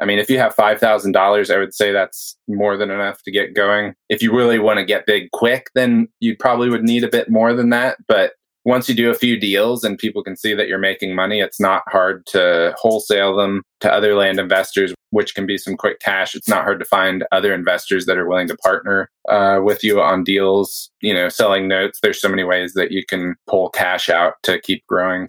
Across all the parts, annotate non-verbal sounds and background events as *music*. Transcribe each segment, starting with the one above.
I mean, if you have $5,000, I would say that's more than enough to get going. If you really want to get big quick, then you probably would need a bit more than that. But once you do a few deals and people can see that you're making money, it's not hard to wholesale them to other land investors, which can be some quick cash. It's not hard to find other investors that are willing to partner uh, with you on deals, you know, selling notes. There's so many ways that you can pull cash out to keep growing.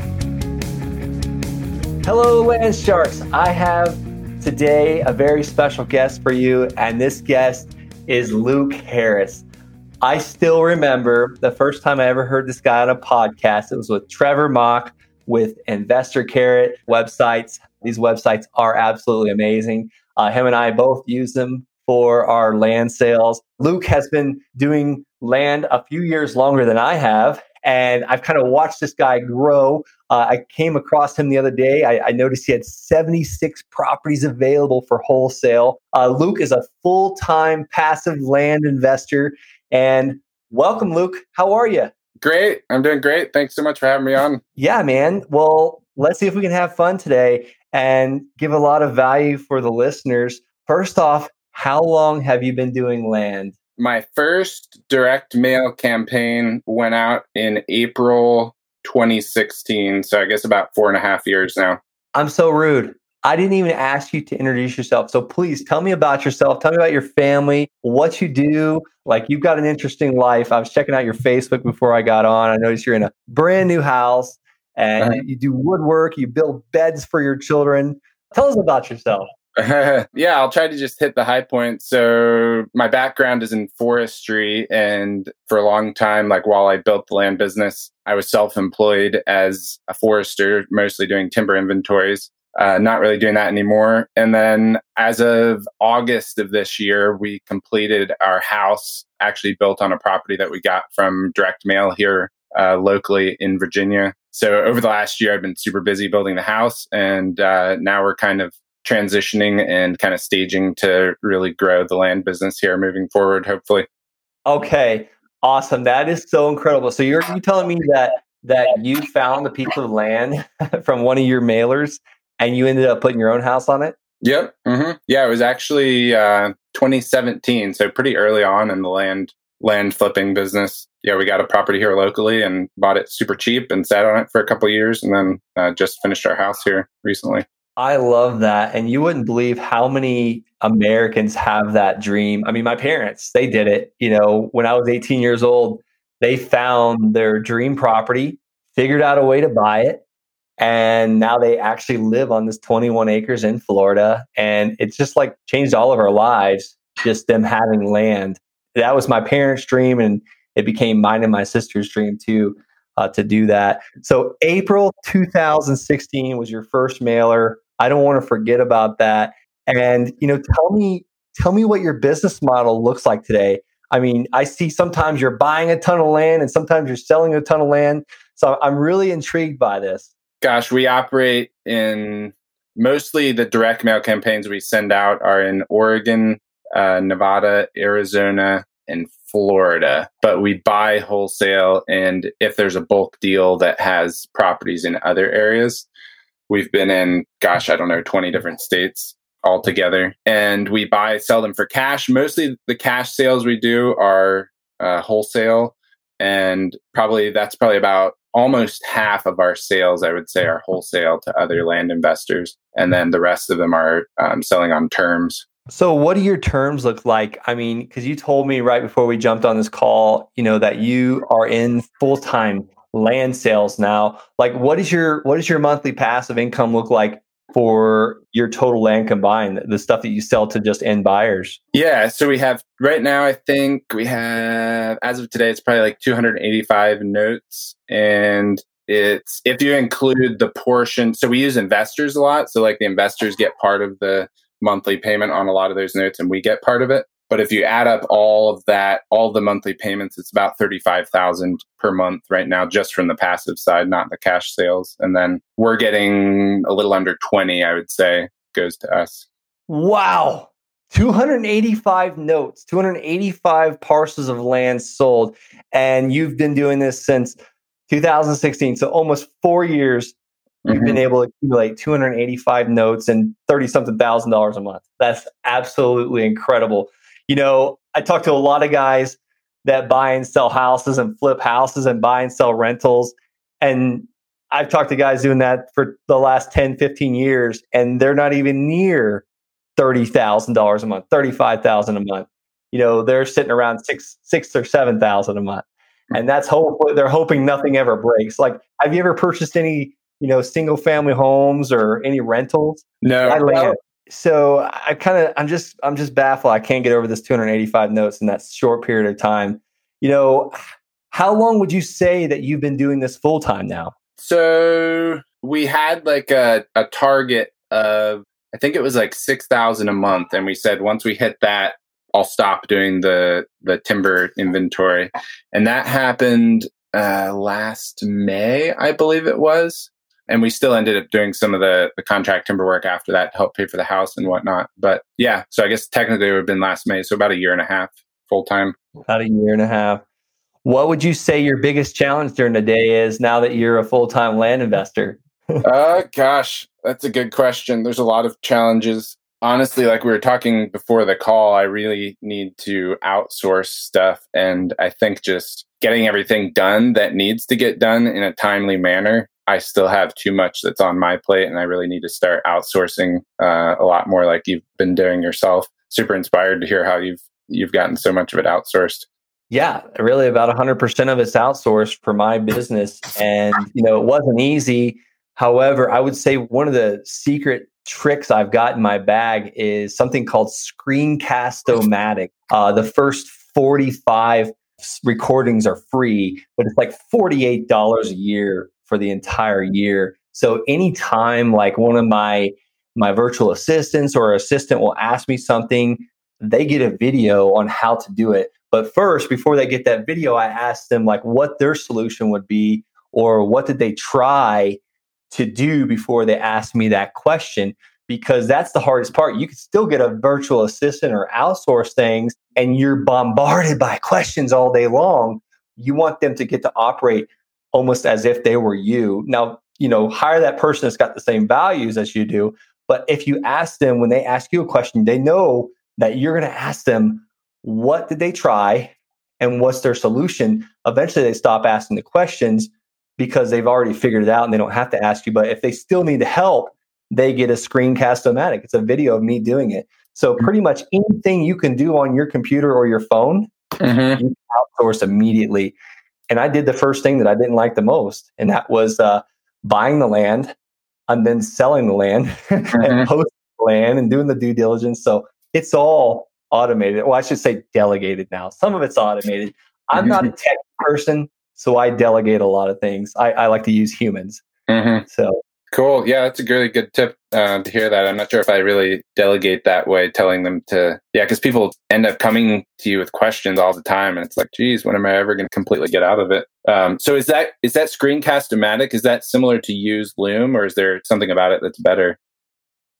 Hello, Land Sharks. I have today a very special guest for you, and this guest is Luke Harris. I still remember the first time I ever heard this guy on a podcast. It was with Trevor Mauch with Investor Carrot websites. These websites are absolutely amazing. Uh, him and I both use them for our land sales. Luke has been doing land a few years longer than I have. And I've kind of watched this guy grow. Uh, I came across him the other day. I, I, noticed he had 76 properties available for wholesale. Uh, Luke is a full time passive land investor. And welcome, Luke. How are you? Great. I'm doing great. Thanks so much for having me on. Yeah, man. Well, let's see if we can have fun today and give a lot of value for the listeners. First off, how long have you been doing land? My first direct mail campaign went out in April 2016. So I guess about four and a half years now. I'm so rude. I didn't even ask you to introduce yourself. So please tell me about yourself. Tell me about your family, what you do. Like you've got an interesting life. I was checking out your Facebook before I got on. I noticed you're in a brand new house and uh-huh. you do woodwork, you build beds for your children. Tell us about yourself. *laughs* yeah, I'll try to just hit the high points. So, my background is in forestry, and for a long time, like while I built the land business, I was self employed as a forester, mostly doing timber inventories uh, not really doing that anymore. And then as of August of this year, we completed our house, actually built on a property that we got from direct mail here uh, locally in Virginia. So over the last year, I've been super busy building the house, and uh, now we're kind of transitioning and kind of staging to really grow the land business here moving forward, hopefully. Okay, awesome. That is so incredible. So you're you telling me that that you found the piece of land *laughs* from one of your mailers and you ended up putting your own house on it. Yep. Mm-hmm. Yeah, it was actually uh, 2017, so pretty early on in the land land flipping business. Yeah, we got a property here locally and bought it super cheap and sat on it for a couple years, and then uh, just finished our house here recently. I love that, and you wouldn't believe how many Americans have that dream. I mean, my parents they did it. You know, when I was 18 years old, they found their dream property, figured out a way to buy it, and now they actually live on this 21 acres in Florida. And it's just like changed all of our lives, just them having land. That was my parents' dream, and it became mine and my sister's dream too uh, to do that. So, April 2016 was your first mailer. I don't want to forget about that. And, you know, tell me, tell me what your business model looks like today. I mean, I see sometimes you're buying a ton of land and sometimes you're selling a ton of land. So I'm really intrigued by this. Gosh, we operate in mostly the direct mail campaigns we send out are in Oregon, uh, Nevada, Arizona, and Florida. But we buy wholesale, and if there's a bulk deal that has properties in other areas, we've been in, gosh, I don't know, 20 different states altogether. And we buy, sell them for cash. Mostly the cash sales we do are uh, wholesale. And probably that's probably about almost half of our sales, I would say, are wholesale to other land investors. And then the rest of them are um, selling on terms. So, what do your terms look like? I mean, because you told me right before we jumped on this call, you know, that you are in full time land sales now. Like, what is your what does your monthly passive income look like for your total land combined, the stuff that you sell to just end buyers? Yeah. So we have right now, I think we have, as of today, it's probably like 285 notes. And it's, if you include the portion, so we use investors a lot. So like the investors get part of the monthly payment on a lot of those notes and we get part of it. But if you add up all of that, all the monthly payments, it's about 35,000 per month right now, just from the passive side, not the cash sales. And then we're getting a little under 20, I would say, goes to us. Wow. 285 notes, 285 parcels of land sold. And you've been doing this since 2016. So almost four years, you've mm-hmm. been able to accumulate 285 notes and 30 something thousand dollars a month. That's absolutely incredible. You know, I talk to a lot of guys that buy and sell houses and flip houses and buy and sell rentals. And I've talked to guys doing that for the last 10, 15 years, and they're not even near $30,000 a month, 35,000 a month. You know, they're sitting around six, six or 7,000 a month. And that's hope they're hoping nothing ever breaks. Like, have you ever purchased any, you know, single family homes or any rentals? No. I So I kind of, I'm just, I'm just baffled. I can't get over this 285 notes in that short period of time. You know, how long would you say that you've been doing this full time now? So we had like a, a target of I think it was like six thousand a month, and we said once we hit that, I'll stop doing the the timber inventory, and that happened uh, last May, I believe it was. And we still ended up doing some of the, the contract timber work after that to help pay for the house and whatnot. But yeah, so I guess technically it would have been last May, so about a year and a half full time. About a year and a half. What would you say your biggest challenge during the day is now that you're a full time land investor? *laughs* uh, gosh, that's a good question. There's a lot of challenges. Honestly, like we were talking before the call, I really need to outsource stuff. And I think just getting everything done that needs to get done in a timely manner. I still have too much that's on my plate, and I really need to start outsourcing uh, a lot more, like you've been doing yourself. Super inspired to hear how you've you've gotten so much of it outsourced. Yeah, really, about 100% of it's outsourced for my business, and you know, it wasn't easy However, I would say one of the secret tricks I've got in my bag is something called Screencast-O-Matic. Uh, the first 45 recordings are free, but it's like $48 a year for the entire year. So anytime like one of my my virtual assistants or assistant will ask me something, they get a video on how to do it. But first, before they get that video, I ask them like what their solution would be or what did they try to do before they ask me that question because that's the hardest part. You can still get a virtual assistant or outsource things and you're bombarded *laughs* by questions all day long. You want them to get to operate almost as if they were you. Now, you know, hire that person that's got the same values as you do. But if you ask them when they ask you a question, they know that you're going to ask them, what did they try and what's their solution? Eventually, they stop asking the questions because they've already figured it out and they don't have to ask you. But if they still need help, they get a screencast-o-matic. It's a video of me doing it. So mm-hmm. pretty much anything you can do on your computer or your phone, mm-hmm. you can outsource immediately. And I did the first thing that I didn't like the most, and that was uh, buying the land and then selling the land *laughs* mm-hmm. and posting the land and doing the due diligence. So it's all automated. Well, I should say delegated now. Some of it's automated. I'm not a mm-hmm. *laughs* tech person. So I delegate a lot of things. I, I like to use humans. Mm-hmm. So cool. Yeah, that's a really good tip uh, to hear that. I'm not sure if I really delegate that way, telling them to, yeah, because people end up coming to you with questions all the time. And it's like, geez, when am I ever going to completely get out of it? Um, so is that, is that screencast-o-matic? Is that similar to use Loom or is there something about it that's better?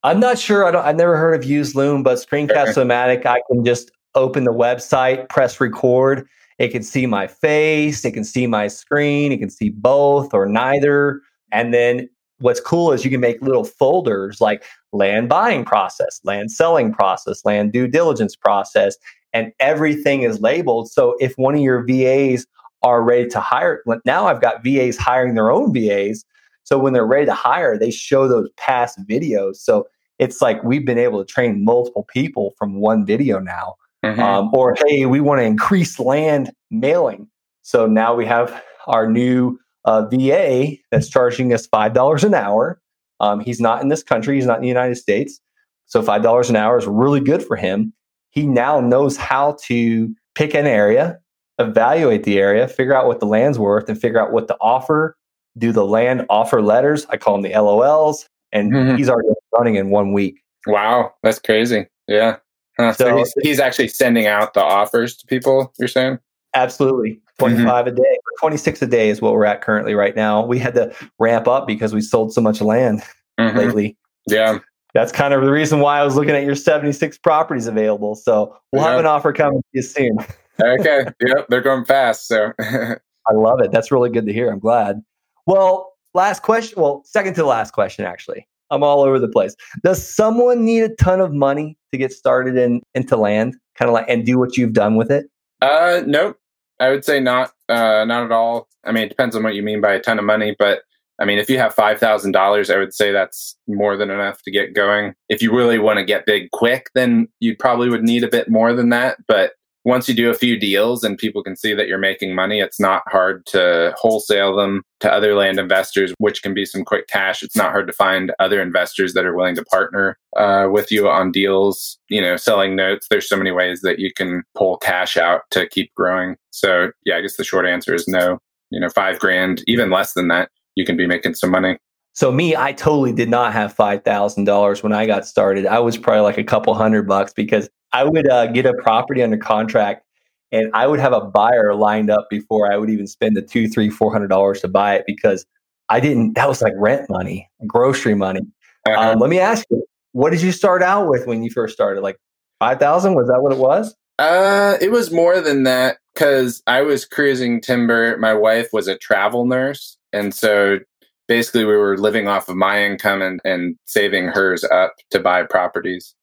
I'm not sure. I don't, I've never heard of use Loom, but screencast-o-matic, I can just open the website, press record, it can see my face, it can see my screen, it can see both or neither. And then what's cool is you can make little folders like land buying process, land selling process, land due diligence process, and everything is labeled. So if one of your VAs are ready to hire, now I've got VAs hiring their own VAs. So when they're ready to hire, they show those past videos. So it's like we've been able to train multiple people from one video now. Mm-hmm. Um, or, hey, we want to increase land mailing. So now we have our new uh, VA that's charging us $5 an hour. Um, he's not in this country, he's not in the United States. So $5 an hour is really good for him. He now knows how to pick an area, evaluate the area, figure out what the land's worth, and figure out what to offer, do the land offer letters. I call them the LOLs. And mm-hmm. he's already running in one week. Wow, that's crazy. Yeah. Uh, so, so he's, he's, actually sending out the offers to people. You're saying? Absolutely, twenty five mm-hmm. a day, twenty six a day is what we're at currently right now. We had to ramp up because we sold so much land mm-hmm. lately. Yeah, that's kind of the reason why I was looking at your 76 properties available. So we'll have an offer coming to you soon. okay. *laughs* Yep. They're going fast. So *laughs* I love it. That's really good to hear. I'm glad. Well, last question. Well, second to the last question, actually. I'm all over the place. Does someone need a ton of money to get started in into land, kind of like and do what you've done with it? Uh, nope. I would say not. Uh, not at all. I mean, it depends on what you mean by a ton of money, but I mean, if you have $5,000, I would say that's more than enough to get going. If you really want to get big quick, then you probably would need a bit more than that. But once you do a few deals and people can see that you're making money, it's not hard to wholesale them to other land investors, which can be some quick cash. It's not hard to find other investors that are willing to partner uh, with you on deals, you know, selling notes. There's so many ways that you can pull cash out to keep growing. So, yeah, I guess the short answer is no. You know, five grand, even less than that, you can be making some money. So me, I totally did not have five thousand dollars when I got started. I was probably like a couple hundred bucks because I would uh, get a property under contract, and I would have a buyer lined up before I would even spend the two, three, four hundred dollars to buy it because I didn't. That was like rent money, grocery money. Uh-huh. Um, let me ask you, what did you start out with when you first started? Like five thousand? Was that what it was? Uh, it was more than that because I was cruising timber. My wife was a travel nurse, and so basically we were living off of my income and, and saving hers up to buy properties.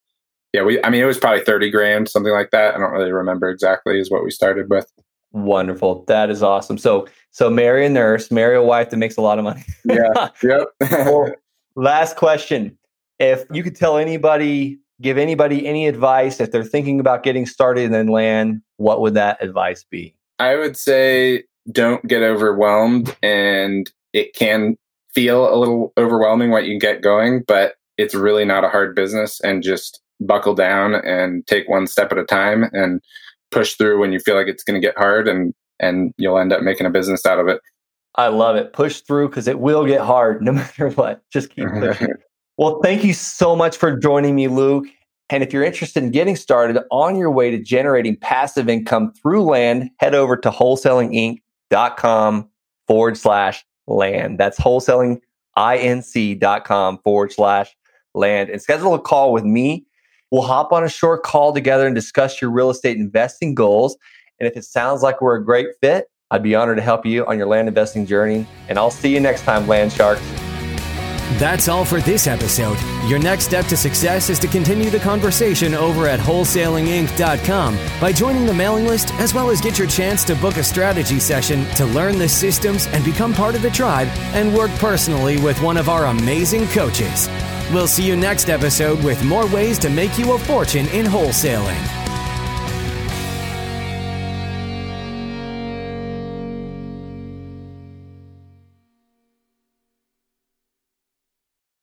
Yeah, we I mean it was probably 30 grand, something like that. I don't really remember exactly is what we started with. Wonderful. That is awesome. So so marry a nurse, marry a wife that makes a lot of money. yeah. *laughs* Yep. well, *laughs* last question. If you could tell anybody, give anybody any advice if they're thinking about getting started in land, what would that advice be? I would say don't get overwhelmed and it can feel a little overwhelming what you get going, but it's really not a hard business and just buckle down and take one step at a time and push through when you feel like it's going to get hard and and you'll end up making a business out of it. I love it. Push through because it will get hard *laughs* no matter what. Just keep pushing. *laughs* well, thank you so much for joining me, Luke. And if you're interested in getting started on your way to generating passive income through land, head over to wholesalinginc.com com forward slash land. That's wholesalinginc.com forward slash land and schedule a call with me. We'll hop on a short call together and discuss your real estate investing goals. And if it sounds like we're a great fit, I'd be honored to help you on your land investing journey. And I'll see you next time, Land Sharks. That's all for this episode. Your next step to success is to continue the conversation over at wholesalinginc.com by joining the mailing list, as well as get your chance to book a strategy session to learn the systems and become part of the tribe and work personally with one of our amazing coaches. We'll see you next episode with more ways to make you a fortune in wholesaling.